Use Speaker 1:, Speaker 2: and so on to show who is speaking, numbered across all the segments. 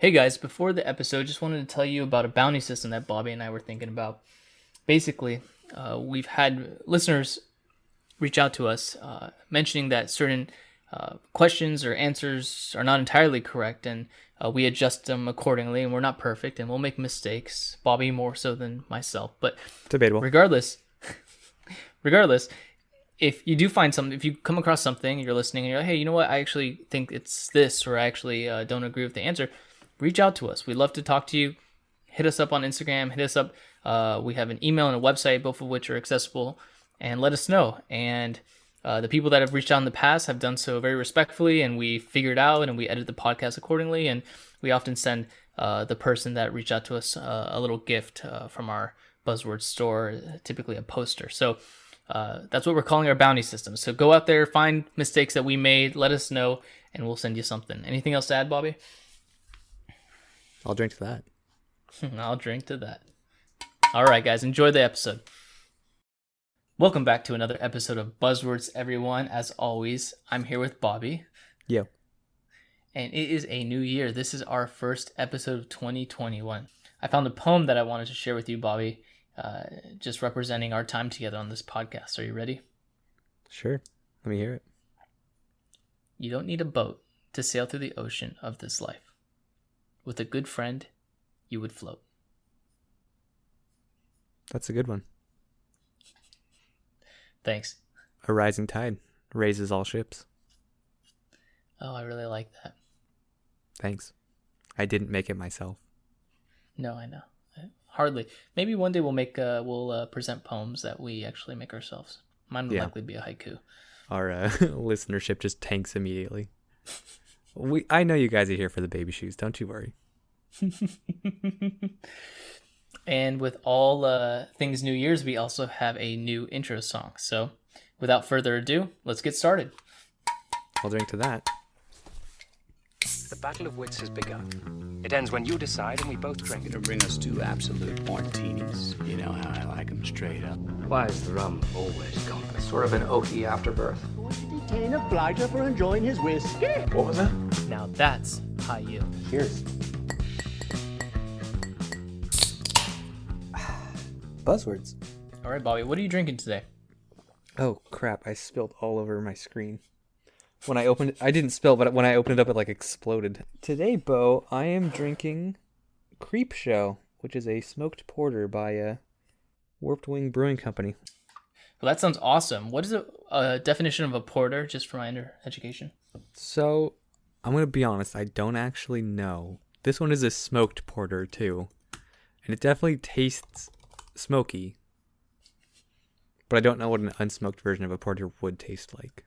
Speaker 1: Hey guys, before the episode, just wanted to tell you about a bounty system that Bobby and I were thinking about. Basically, uh, we've had listeners reach out to us uh, mentioning that certain uh, questions or answers are not entirely correct, and uh, we adjust them accordingly. And we're not perfect, and we'll make mistakes. Bobby more so than myself, but
Speaker 2: Debatable.
Speaker 1: regardless, regardless, if you do find something, if you come across something, you're listening, and you're like, hey, you know what? I actually think it's this, or I actually uh, don't agree with the answer. Reach out to us. We'd love to talk to you. Hit us up on Instagram. Hit us up. Uh, we have an email and a website, both of which are accessible, and let us know. And uh, the people that have reached out in the past have done so very respectfully, and we figured out and we edit the podcast accordingly. And we often send uh, the person that reached out to us uh, a little gift uh, from our buzzword store, typically a poster. So uh, that's what we're calling our bounty system. So go out there, find mistakes that we made, let us know, and we'll send you something. Anything else to add, Bobby?
Speaker 2: I'll drink to that.
Speaker 1: I'll drink to that. All right, guys, enjoy the episode. Welcome back to another episode of Buzzwords, everyone. As always, I'm here with Bobby,
Speaker 2: Yeah.
Speaker 1: and it is a new year. This is our first episode of 2021. I found a poem that I wanted to share with you, Bobby, uh, just representing our time together on this podcast. Are you ready?
Speaker 2: Sure. Let me hear it.
Speaker 1: You don't need a boat to sail through the ocean of this life. With a good friend, you would float.
Speaker 2: That's a good one.
Speaker 1: Thanks.
Speaker 2: A rising tide raises all ships.
Speaker 1: Oh, I really like that.
Speaker 2: Thanks. I didn't make it myself.
Speaker 1: No, I know. Hardly. Maybe one day we'll make uh, we'll uh, present poems that we actually make ourselves. Mine would
Speaker 2: Yeah.
Speaker 1: likely be a haiku.
Speaker 2: Our uh, listenership just tanks immediately. We, I know you guys are here for the baby shoes. Don't you worry.
Speaker 1: And with all uh, things New Year's, we also have a new intro song. So, without further ado, let's get started.
Speaker 2: I'll drink to that.
Speaker 3: The battle of wits has begun. It ends when you decide and we both drink.
Speaker 4: Gonna bring us two absolute martinis. You know how I like 'em straight up.
Speaker 5: Why is the rum always gone?
Speaker 1: A sort of an oaky afterbirth.
Speaker 6: detain a blighter for enjoying his whiskey.
Speaker 5: What was that?
Speaker 1: Now that's high yield.
Speaker 5: Cheers.
Speaker 2: Buzzwords.
Speaker 1: All right, Bobby, what are you drinking today?
Speaker 2: Oh crap! I spilled all over my screen. When I opened it, I didn't spill, but when I opened it up, it like exploded. Today, Bo, I am drinking Creep Show, which is a smoked porter by uh, Warped Wing Brewing Company.
Speaker 1: Well, that sounds awesome. What is a, a definition of a porter, just for my under education?
Speaker 2: So, I'm gonna be honest. I don't actually know. This one is a smoked porter too, and it definitely tastes smoky. But I don't know what an unsmoked version of a porter would taste like.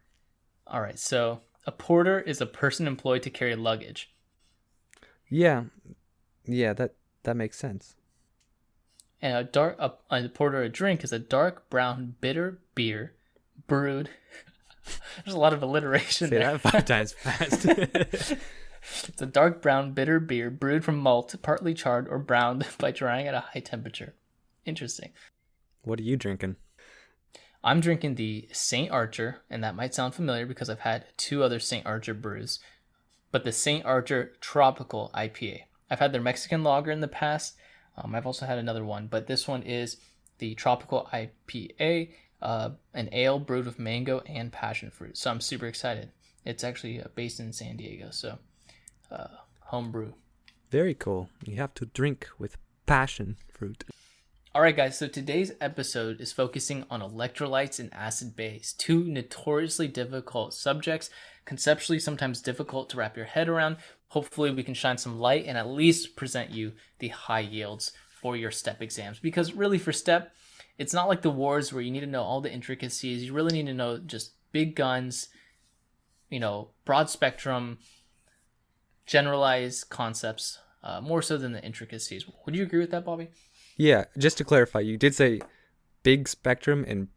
Speaker 1: All right, so a porter is a person employed to carry luggage.
Speaker 2: Yeah, yeah, that that makes sense.
Speaker 1: And a dark a, a porter a drink is a dark brown bitter beer brewed. There's a lot of alliteration
Speaker 2: Say
Speaker 1: there.
Speaker 2: that five times fast.
Speaker 1: It's a dark brown bitter beer brewed from malt, partly charred or browned by drying at a high temperature. Interesting.
Speaker 2: what are you drinking?
Speaker 1: I'm drinking the St. Archer, and that might sound familiar because I've had two other St. Archer brews, but the St. Archer Tropical IPA. I've had their Mexican lager in the past. Um, I've also had another one, but this one is the Tropical IPA, uh, an ale brewed with mango and passion fruit. So I'm super excited. It's actually uh, based in San Diego, so uh, home brew.
Speaker 2: Very cool. You have to drink with passion fruit.
Speaker 1: All right, guys, so today's episode is focusing on electrolytes and acid base, two notoriously difficult subjects, conceptually sometimes difficult to wrap your head around. Hopefully, we can shine some light and at least present you the high yields for your STEP exams. Because really, for STEP, it's not like the wars where you need to know all the intricacies. You really need to know just big guns, you know, broad spectrum, generalized concepts, uh, more so than the intricacies. Would you agree with that, Bobby?
Speaker 2: Yeah, just to clarify, you did say big spectrum and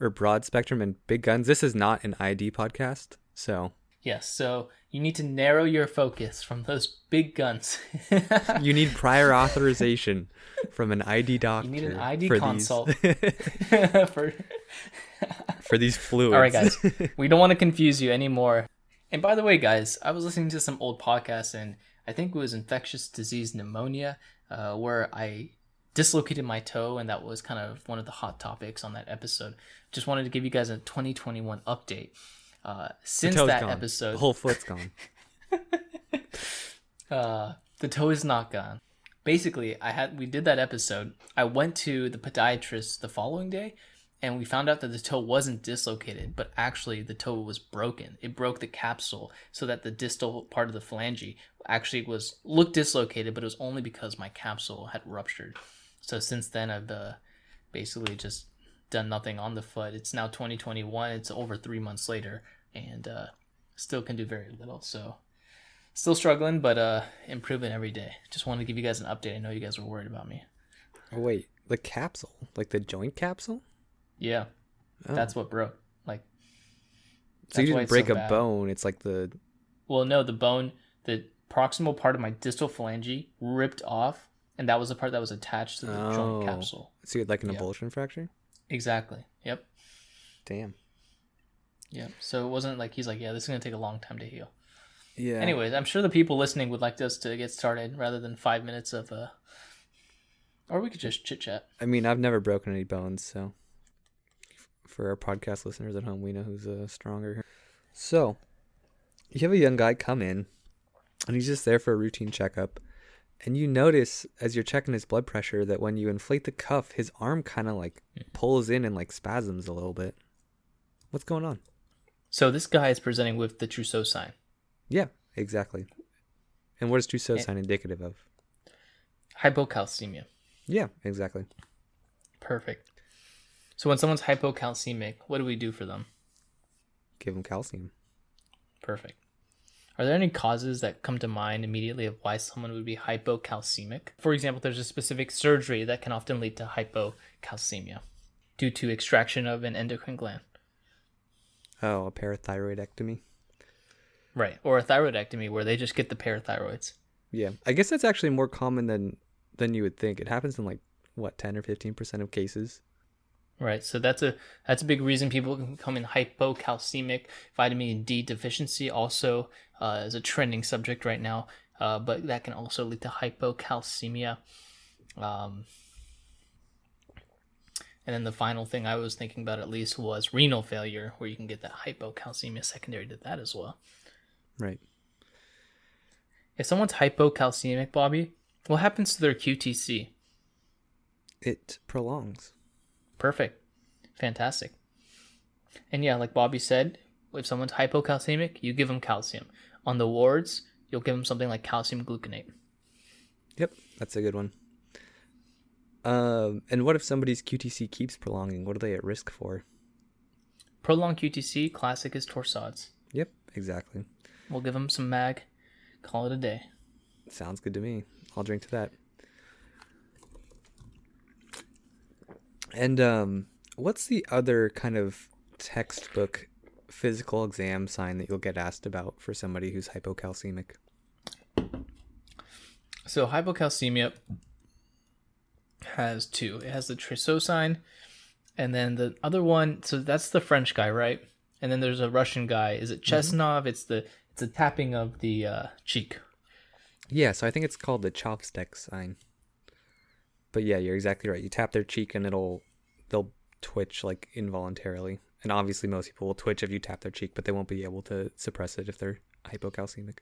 Speaker 2: or broad spectrum and big guns. This is not an ID podcast, so
Speaker 1: Yes, so you need to narrow your focus from those big guns.
Speaker 2: you need prior authorization from an ID doctor.
Speaker 1: You need an ID
Speaker 2: for
Speaker 1: consult
Speaker 2: these,
Speaker 1: for
Speaker 2: for these fluids.
Speaker 1: All right, guys. we don't want to confuse you anymore. And by the way, guys, I was listening to some old podcasts and I think it was infectious disease pneumonia, uh, where I dislocated my toe, and that was kind of one of the hot topics on that episode. Just wanted to give you guys a 2021 update. Uh, since that
Speaker 2: gone.
Speaker 1: episode,
Speaker 2: the whole foot's gone.
Speaker 1: uh, the toe is not gone. Basically, I had we did that episode. I went to the podiatrist the following day, and we found out that the toe wasn't dislocated, but actually the toe was broken. It broke the capsule, so that the distal part of the phalange actually was looked dislocated, but it was only because my capsule had ruptured. So since then, I've uh, basically just done nothing on the foot. It's now 2021. It's over three months later, and uh, still can do very little. So still struggling, but uh, improving every day. Just wanted to give you guys an update. I know you guys were worried about me.
Speaker 2: Oh, wait, the capsule, like the joint capsule.
Speaker 1: Yeah,
Speaker 2: Oh.
Speaker 1: that's what broke. Like,
Speaker 2: so you didn't break
Speaker 1: so
Speaker 2: a
Speaker 1: bad.
Speaker 2: bone. It's like the
Speaker 1: well, no, the bone, the proximal part of my distal phalange ripped off, and that was the part that was attached to the
Speaker 2: Oh.
Speaker 1: joint capsule.
Speaker 2: so you had like an
Speaker 1: Yeah.
Speaker 2: avulsion fracture.
Speaker 1: Exactly. Yep.
Speaker 2: Damn.
Speaker 1: Yep. So it wasn't like he's like, yeah, this is gonna take a long time to heal.
Speaker 2: Yeah.
Speaker 1: Anyways, I'm sure the people listening would like us to get started rather than five minutes of uh, or we could just chit chat.
Speaker 2: I mean, I've never broken any bones, so for our podcast listeners at home, we know who's uh, stronger. So, you have a young guy come in, and he's just there for a routine checkup, and you notice as you're checking his blood pressure that when you inflate the cuff, his arm kind of like pulls in and like spasms a little bit. What's going on?
Speaker 1: So this guy is presenting with the Trousseau sign.
Speaker 2: Yeah, exactly. And what is Trousseau
Speaker 1: Eh.
Speaker 2: sign indicative of?
Speaker 1: Hypocalcemia.
Speaker 2: Yeah, exactly.
Speaker 1: Perfect. So when someone's hypocalcemic, what do we do for them?
Speaker 2: Give them calcium.
Speaker 1: Perfect. Are there any causes that come to mind immediately of why someone would be hypocalcemic? For example, there's a specific surgery that can often lead to hypocalcemia due to extraction of an endocrine gland.
Speaker 2: Oh, a parathyroidectomy.
Speaker 1: Right. Or a thyroidectomy where they just get the parathyroids.
Speaker 2: Yeah, I guess that's actually more common than than you would think. It happens in like what ten or fifteen percent of cases.
Speaker 1: Right. So that's a that's a big reason people can come in hypocalcemic. Vitamin D deficiency also uh, is a trending subject right now, uh, but that can also lead to hypocalcemia. Um, and then the final thing I was thinking about at least was renal failure, where you can get that hypocalcemia secondary to that as well.
Speaker 2: Right.
Speaker 1: If someone's hypocalcemic, Bobby, what happens to their QTC?
Speaker 2: It prolongs.
Speaker 1: Perfect. Fantastic. And yeah, like Bobby said, if someone's hypocalcemic, you give them calcium. On the wards, you'll give them something like calcium gluconate.
Speaker 2: Yep, that's a good one. Um, and what if somebody's QTC keeps prolonging? What are they at risk for?
Speaker 1: Prolonged QTC, classic is torsades.
Speaker 2: Yep, exactly.
Speaker 1: We'll give them some mag, call it a day.
Speaker 2: Sounds good to me. I'll drink to that. And um, what's the other kind of textbook physical exam sign that you'll get asked about for somebody who's hypocalcemic?
Speaker 1: So hypocalcemia has two. It has the Trousseau sign, and then the other one. So that's the French guy, right? And then there's a Russian guy. Is it Chesnov? It's the it's a tapping of the uh, cheek.
Speaker 2: Yeah, so I think it's called the Chvostek sign. But yeah, you're exactly right. You tap their cheek and it'll they'll twitch like involuntarily. And obviously most people will twitch if you tap their cheek, but they won't be able to suppress it if they're hypocalcemic.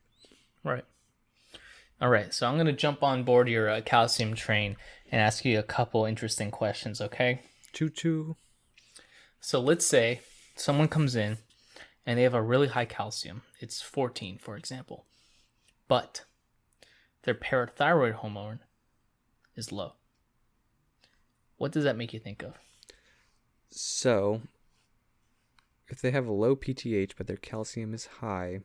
Speaker 1: Right. All right. So I'm going to jump on board your uh, calcium train and ask you a couple interesting questions, okay?
Speaker 2: Choo choo.
Speaker 1: So let's say someone comes in and they have a really high calcium. It's 14, for example. But their parathyroid hormone is low. What does that make you think of?
Speaker 2: So if they have a low PTH but their calcium is high,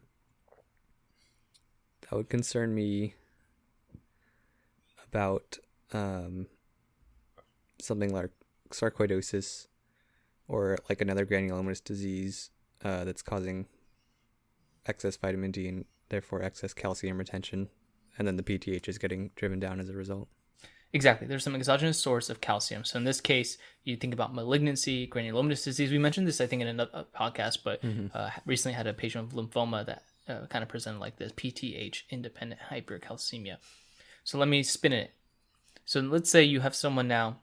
Speaker 2: that would concern me about um, something like sarcoidosis or like another granulomatous disease uh, that's causing excess vitamin D and therefore excess calcium retention, and then the PTH is getting driven down as a result.
Speaker 1: Exactly. There's some exogenous source of calcium. So in this case, you think about malignancy, granulomatous disease. We mentioned this, I think, in another podcast, but uh, recently had a patient with lymphoma that uh, kind of presented like this PTH, independent hypercalcemia. So let me spin it. So let's say you have someone now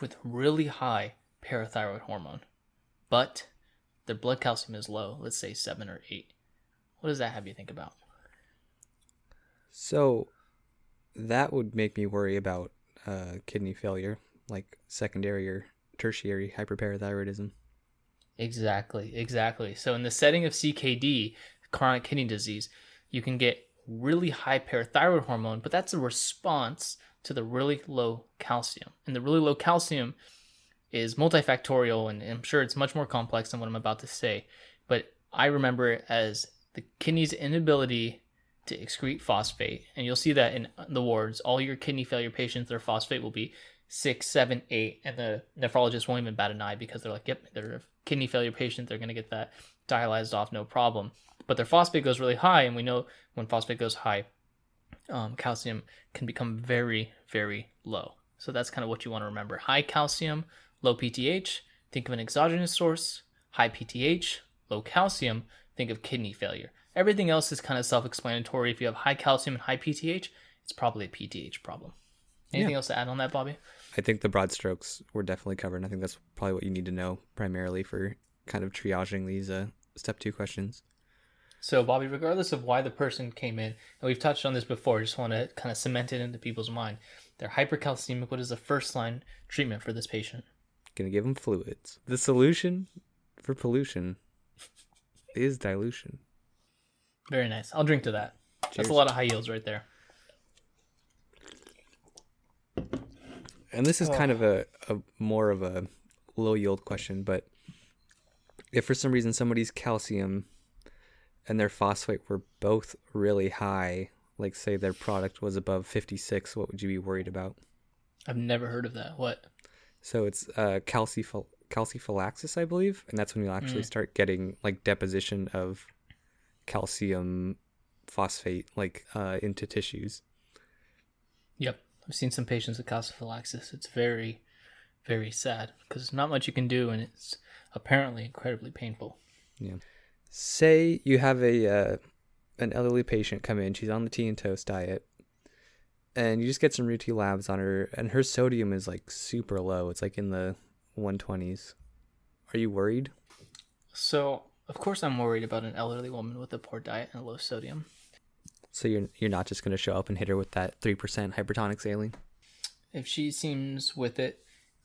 Speaker 1: with really high parathyroid hormone, but their blood calcium is low, let's say seven or eight. What does that have you think about?
Speaker 2: So that would make me worry about uh, kidney failure, like secondary or tertiary hyperparathyroidism.
Speaker 1: Exactly, exactly. So in the setting of CKD, chronic kidney disease, you can get really high parathyroid hormone, but that's a response to the really low calcium. And the really low calcium is multifactorial, and I'm sure it's much more complex than what I'm about to say. But I remember it as the kidney's inability to excrete phosphate. And you'll see that in the wards. All your kidney failure patients, their phosphate will be six, seven, eight, and the nephrologist won't even bat an eye because they're like, yep, they're a kidney failure patient. They're going to get that dialyzed off, no problem. But their phosphate goes really high, and we know when phosphate goes high, um, calcium can become very, very low. So that's kind of what you want to remember. High calcium, low PTH. Think of an exogenous source. High PTH, low calcium. Think of kidney failure. Everything else is kind of self-explanatory. If you have high calcium and high PTH, it's probably a PTH problem. Anything
Speaker 2: Yeah.
Speaker 1: else to add on that, Bobby?
Speaker 2: I think the broad strokes were definitely covered. and I think that's probably what you need to know primarily for kind of triaging these uh, step two questions.
Speaker 1: So, Bobby, regardless of why the person came in, and we've touched on this before, I just want to kind of cement it into people's mind. They're hypercalcemic. What is the first line treatment for this patient?
Speaker 2: Gonna give them fluids. The solution for pollution is dilution.
Speaker 1: Very nice. I'll drink to that. That's a lot of high yields right there.
Speaker 2: And this is kind of a, a more of a low yield question, but if for some reason somebody's calcium and their phosphate were both really high, like say their product was above 56, what would you be worried about?
Speaker 1: I've never heard of that. What?
Speaker 2: So it's uh, calciphyl- calciphylaxis, I believe, and that's when you'll actually start getting like deposition of calcium phosphate like uh, into tissues.
Speaker 1: Yep. I've seen some patients with calciphylaxis. It's very, very sad because there's not much you can do, and it's apparently incredibly painful. Yeah.
Speaker 2: Say you have a uh, an elderly patient come in, she's on the tea and toast diet, and you just get some routine labs on her, and her sodium is like super low. It's like in the 120s. Are you worried?
Speaker 1: So, of course, I'm worried about an elderly woman with a poor diet and low sodium.
Speaker 2: So you're you're not just going to show up and hit her with that three percent hypertonic saline.
Speaker 1: If she seems with it,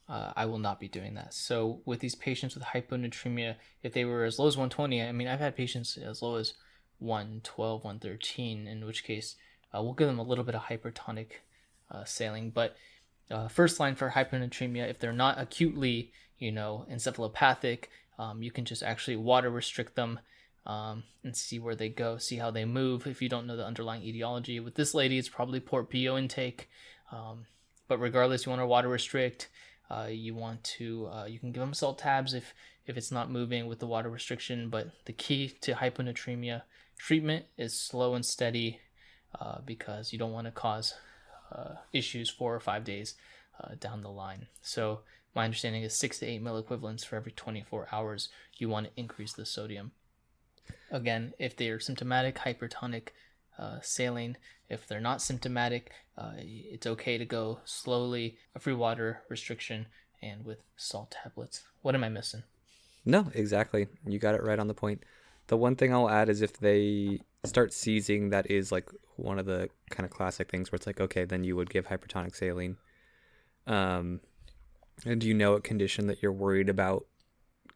Speaker 1: uh, I will not be doing that. So with these patients with hyponatremia, if they were as low as 120, I mean, I've had patients as low as 112, 113, in which case uh, we'll give them a little bit of hypertonic uh, saline. But uh, first line for hyponatremia, if they're not acutely, you know, encephalopathic, um, you can just actually water restrict them um, and see where they go, see how they move. If you don't know the underlying etiology, with this lady, it's probably poor PO intake. Um, but regardless, you want to water restrict. Uh, you want to uh, you can give them salt tabs if if it's not moving with the water restriction. But the key to hyponatremia treatment is slow and steady uh, because you don't want to cause uh, issues four or five days uh, down the line. So my understanding is six to eight milliequivalents for every 24 hours. You want to increase the sodium. Again, if they are symptomatic, hypertonic uh, saline. If they're not symptomatic, uh, it's okay to go slowly, a free water restriction, and with salt tablets. What am I missing?
Speaker 2: No, exactly. You got it right on the point. The one thing I'll add is if they start seizing, that is like one of the kind of classic things where it's like, okay, then you would give hypertonic saline. Um, and do you know what condition that you're worried about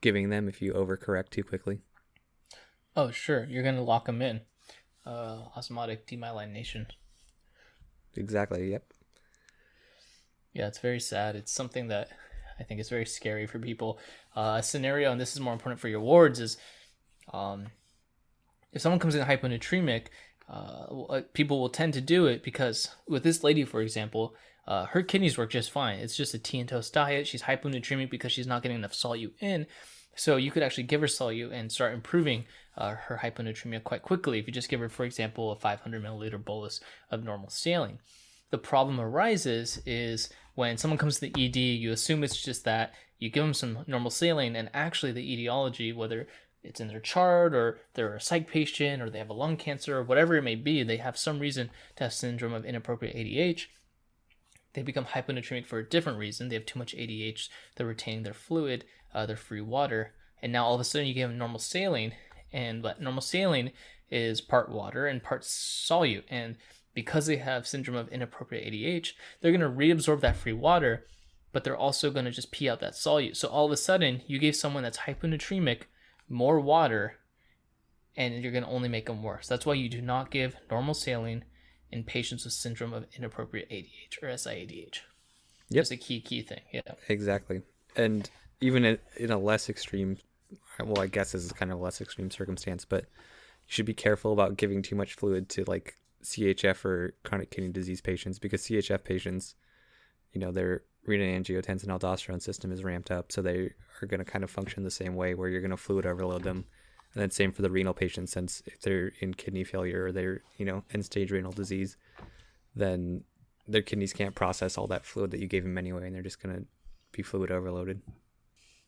Speaker 2: giving them if you overcorrect too quickly?
Speaker 1: Oh, sure, you're gonna lock them in. Uh, osmotic demyelination.
Speaker 2: Exactly. Yep.
Speaker 1: Yeah, it's very sad. It's something that I think is very scary for people. Uh, a scenario, and this is more important for your wards, is um, if someone comes in hyponatremic, uh, well, people will tend to do it because with this lady, for example, uh, her kidneys work just fine. It's just a tea and toast diet. She's hyponatremic because she's not getting enough solute in. So you could actually give her solute and start improving uh, her hyponatremia quite quickly if you just give her, for example, a 500 milliliter bolus of normal saline. The problem arises is when someone comes to the ED, you assume it's just that you give them some normal saline, and actually the etiology, whether it's in their chart or they're a psych patient or they have a lung cancer or whatever it may be, they have some reason to have syndrome of inappropriate ADH. They become hyponatremic for a different reason. They have too much ADH, they're retaining their fluid, uh, their free water, and now all of a sudden you give them normal saline, and but normal saline is part water and part solute, and because they have syndrome of inappropriate ADH, they're going to reabsorb that free water, but they're also going to just pee out that solute. So all of a sudden, you gave someone that's hyponatremic more water, and you're going to only make them worse. That's why you do not give normal saline in patients with syndrome of inappropriate ADH or SIADH.
Speaker 2: Yep.
Speaker 1: It's a key key thing. Yeah.
Speaker 2: Exactly. And even in, in a less extreme, well, I guess this is kind of a less extreme circumstance, but you should be careful about giving too much fluid to like CHF or chronic kidney disease patients because CHF patients, you know, their renin-angiotensin aldosterone system is ramped up, so they are going to kind of function the same way where you're going to fluid overload them. And then same for the renal patients, since if they're in kidney failure or they're, you know, end stage renal disease, then their kidneys can't process all that fluid that you gave them anyway, and they're just going to be fluid overloaded.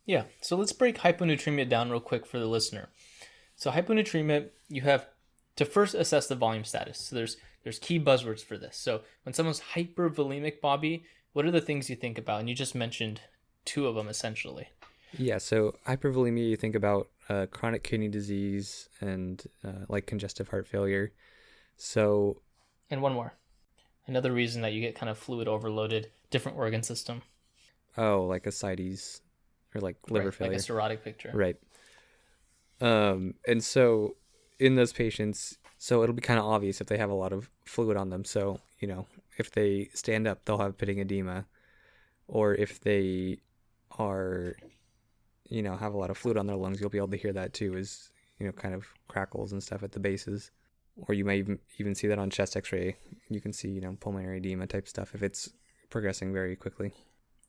Speaker 1: Yeah. So let's break hyponatremia down real quick for the listener. So hyponatremia, you have to first assess the volume status. So there's there's key buzzwords for this. So when someone's hypervolemic, Bobby, what are the things you think about? And you just mentioned two of them essentially.
Speaker 2: Yeah, so hypervolemia, you think about uh, chronic kidney disease and uh, like congestive heart failure. So,
Speaker 1: And one more. Another reason that you get kind of fluid overloaded, different organ system.
Speaker 2: oh, like ascites or like liver
Speaker 1: right,
Speaker 2: failure.
Speaker 1: Like a cirrhotic picture.
Speaker 2: Right. Um, and so in those patients, so it'll be kind of obvious if they have a lot of fluid on them. So, you know, if they stand up, they'll have pitting edema. Or if they are, you know, have a lot of fluid on their lungs, you'll be able to hear that too, is, you know, kind of crackles and stuff at the bases. Or you may even, even see that on chest x ray. You can see, you know, pulmonary edema type stuff if it's progressing very quickly.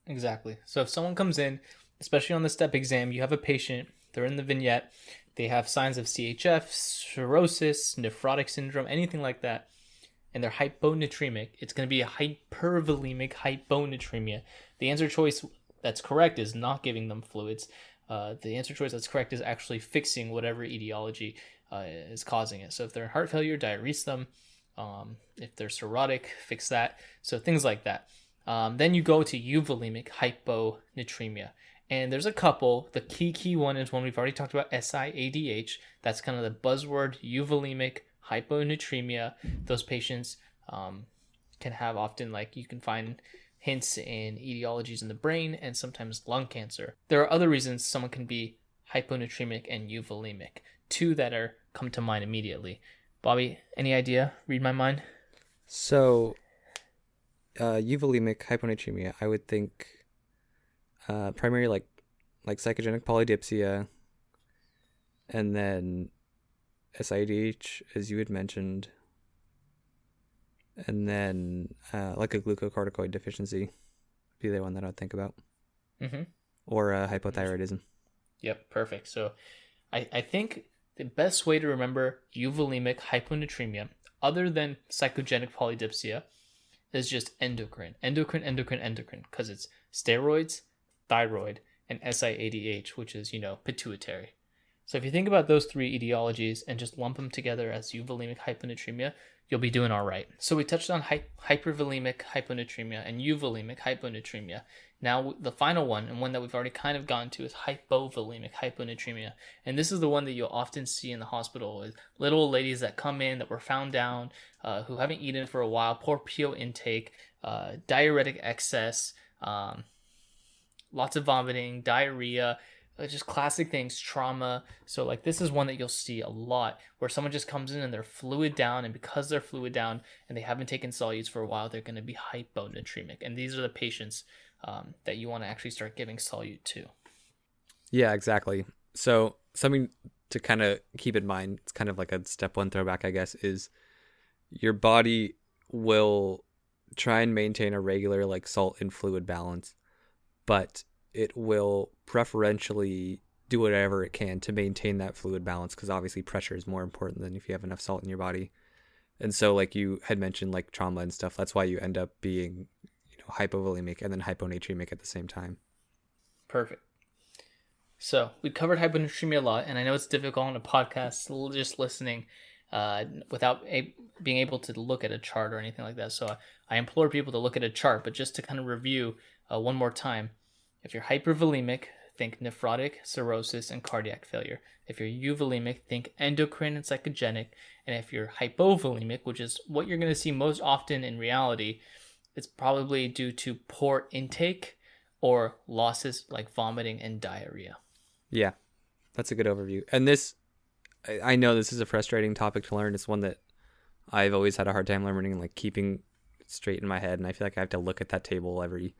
Speaker 1: Exactly. So if someone comes in, especially on the step exam, you have a patient, they're in the vignette, they have signs of CHF, cirrhosis, nephrotic syndrome, anything like that, and they're hyponatremic, it's going to be a hypervolemic hyponatremia. The answer choice that's correct is not giving them fluids. Uh, the answer choice that's correct is actually fixing whatever etiology uh, is causing it. So if they're in heart failure, diurese them. Um, if they're cirrhotic, fix that. So things like that. Um, then you go to euvolemic hyponatremia. And there's a couple. The key key one is one we've already talked about, SIADH. That's kind of the buzzword, euvolemic hyponatremia. Those patients um, can have often, like, you can find hints in etiologies in the brain and sometimes lung cancer. There are other reasons someone can be hyponatremic and euvolemic. Two that are come to mind immediately. Bobby, any idea? Read my mind.
Speaker 2: So, uh, euvolemic hyponatremia, I would think uh, primarily like like psychogenic polydipsia, and then SIADH, as you had mentioned, and then uh, like a glucocorticoid deficiency, be the one that I'd think about,
Speaker 1: Mm-hmm.
Speaker 2: or uh, hypothyroidism.
Speaker 1: Yep, perfect. So I, I think the best way to remember euvolemic hyponatremia, other than psychogenic polydipsia, is just endocrine. Endocrine, endocrine, endocrine, because it's steroids, thyroid, and SIADH, which is, you know, pituitary. So if you think about those three etiologies and just lump them together as euvolemic hyponatremia, you'll be doing all right. So we touched on hy- hypervolemic hyponatremia and euvolemic hyponatremia. Now the final one, and one that we've already kind of gone to, is hypovolemic hyponatremia. And this is the one that you'll often see in the hospital little ladies that come in that were found down, uh, who haven't eaten for a while, poor PO intake, uh, diuretic excess, um, lots of vomiting, diarrhea, just classic things, trauma. So like this is one that you'll see a lot where someone just comes in and they're fluid down, and because they're fluid down and they haven't taken solutes for a while, they're going to be hyponatremic, and these are the patients um, that you want to actually start giving solute to.
Speaker 2: Yeah, exactly. So something to kind of keep in mind, it's kind of like a step one throwback, I guess, is your body will try and maintain a regular like salt and fluid balance, but it will preferentially do whatever it can to maintain that fluid balance because obviously pressure is more important than if you have enough salt in your body. And so like you had mentioned like trauma and stuff, that's why you end up being, you know, hypovolemic and then hyponatremic at the same time.
Speaker 1: Perfect. So we covered hyponatremia a lot, and I know it's difficult on a podcast just listening uh, without a- being able to look at a chart or anything like that. So I implore people to look at a chart, but just to kind of review uh, one more time. If you're hypervolemic, think nephrotic, cirrhosis, and cardiac failure. If you're euvolemic, think endocrine and psychogenic. And if you're hypovolemic, which is what you're going to see most often in reality, it's probably due to poor intake or losses like vomiting and diarrhea.
Speaker 2: Yeah, that's a good overview. And this, I, know this is a frustrating topic to learn. It's one that I've always had a hard time learning, and like keeping straight in my head. And I feel like I have to look at that table every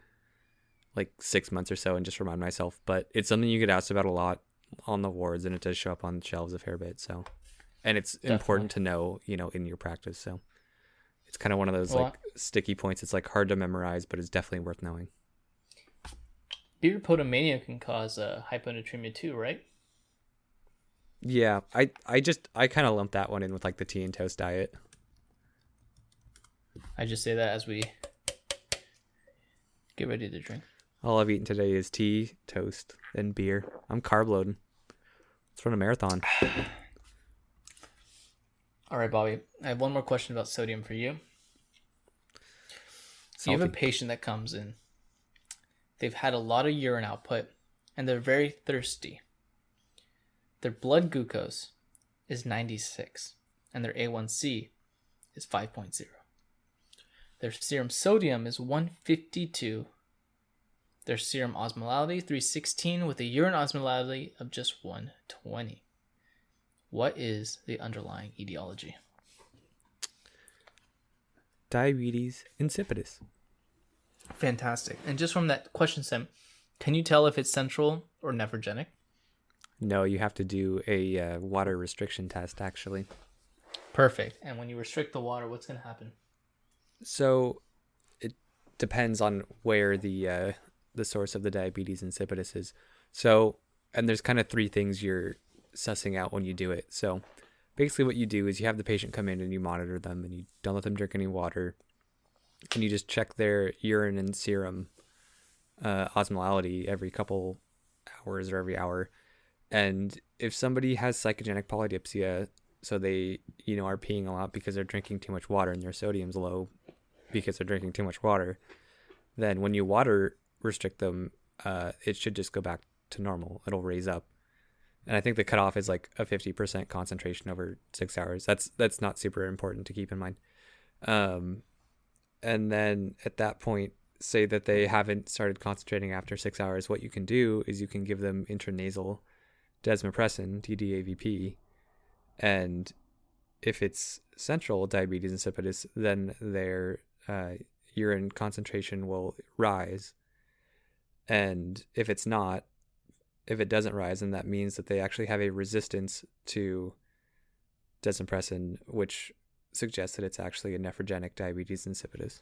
Speaker 2: like six months or so and just remind myself. But it's something you get asked about a lot on the wards, and it does show up on shelves a fair bit. So, and it's important to know, you know, in your practice. So, it's kind of one of those
Speaker 1: Well,
Speaker 2: like sticky points. It's like hard to memorize, but it's definitely worth knowing.
Speaker 1: Beer potomania can cause uh, hyponatremia too, right?
Speaker 2: Yeah, I I just I kind of lump that one in with like the tea and toast diet.
Speaker 1: I just say that as we get ready to drink.
Speaker 2: All I've eaten today is tea, toast, and beer. I'm carb loading. Let's run a marathon.
Speaker 1: All right, Bobby. I have one more question about sodium for you. So you have a patient that comes in. They've had a lot of urine output and they're very thirsty. Their blood glucose is 96 and their A1C is 5.0. Their serum sodium is 152. Their serum osmolality 316 with a urine osmolality of just 120. What is the underlying etiology?
Speaker 2: Diabetes insipidus.
Speaker 1: Fantastic. And just from that question, Sam, can you tell if it's central or nephrogenic?
Speaker 2: No, you have to do a uh, water restriction test actually.
Speaker 1: Perfect. And when you restrict the water, what's going to happen?
Speaker 2: So it depends on where the uh, the source of the diabetes insipidus is. So and there's kind of three things you're sussing out when you do it. So basically what you do is you have the patient come in and you monitor them and you don't let them drink any water and you just check their urine and serum uh, osmolality every couple hours or every hour. And if somebody has psychogenic polydipsia, so they you know are peeing a lot because they're drinking too much water and their sodium's low because they're drinking too much water, then when you water restrict them, uh, it should just go back to normal. It'll raise up. And I think the cutoff is like a fifty percent concentration over six hours. That's that's not super important to keep in mind. Um, and then at that point, say that they haven't started concentrating after six hours. What you can do is you can give them intranasal desmopressin, DDAVP, and if it's central diabetes insipidus, then their uh, urine concentration will rise. And if it's not, if it doesn't rise, then that means that they actually have a resistance to desmopressin, which suggests that it's actually a nephrogenic diabetes insipidus.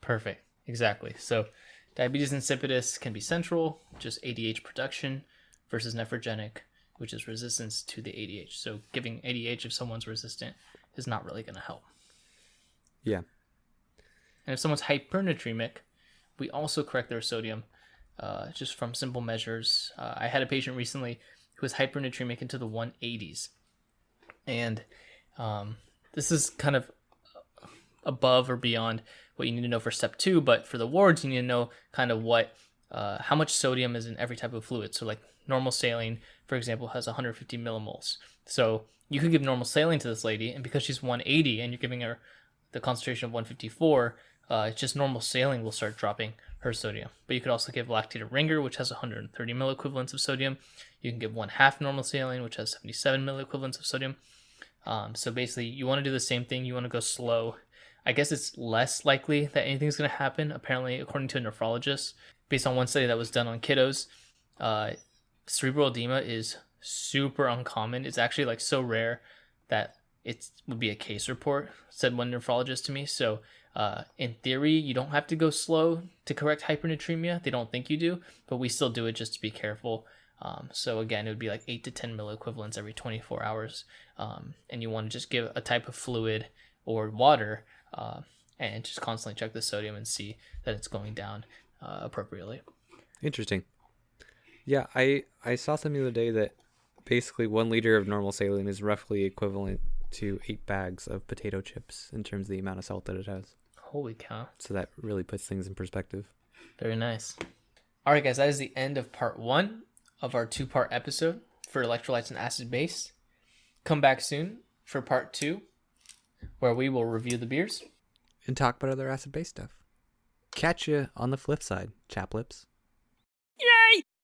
Speaker 1: Perfect. Exactly. So, diabetes insipidus can be central, just ADH production, versus nephrogenic, which is resistance to the ADH. So, giving ADH if someone's resistant is not really going to help.
Speaker 2: Yeah.
Speaker 1: And if someone's hypernatremic, we also correct their sodium uh, just from simple measures. Uh, I had a patient recently who was hypernatremic into the 180s. And um, this is kind of above or beyond what you need to know for step two, but for the wards, you need to know kind of what, uh, how much sodium is in every type of fluid. So, like normal saline, for example, has 150 millimoles. So, you could give normal saline to this lady, and because she's 180 and you're giving her the concentration of 154, uh, it's just normal saline will start dropping her sodium. But you could also give lactate lactated ringer, which has 130 milliequivalents of sodium. You can give one half normal saline, which has 77 milliequivalents of sodium. Um, so basically, you want to do the same thing. You want to go slow. I guess it's less likely that anything's going to happen. Apparently, according to a nephrologist, based on one study that was done on kiddos, uh, cerebral edema is super uncommon. It's actually like so rare that it would be a case report, said one nephrologist to me. So, uh, in theory, you don't have to go slow to correct hypernatremia. They don't think you do, but we still do it just to be careful. Um, so again, it would be like eight to ten milliequivalents every 24 hours, um, and you want to just give a type of fluid or water, uh, and just constantly check the sodium and see that it's going down uh, appropriately.
Speaker 2: Interesting. Yeah, I I saw something the other day that basically one liter of normal saline is roughly equivalent to eight bags of potato chips in terms of the amount of salt that it has.
Speaker 1: Holy cow.
Speaker 2: So that really puts things in perspective.
Speaker 1: Very nice. All right, guys, that is the end of part one of our two part episode for electrolytes and acid base. Come back soon for part two, where we will review the beers.
Speaker 2: And talk about other acid base stuff. Catch you on the flip side, chaplips.
Speaker 7: Yay!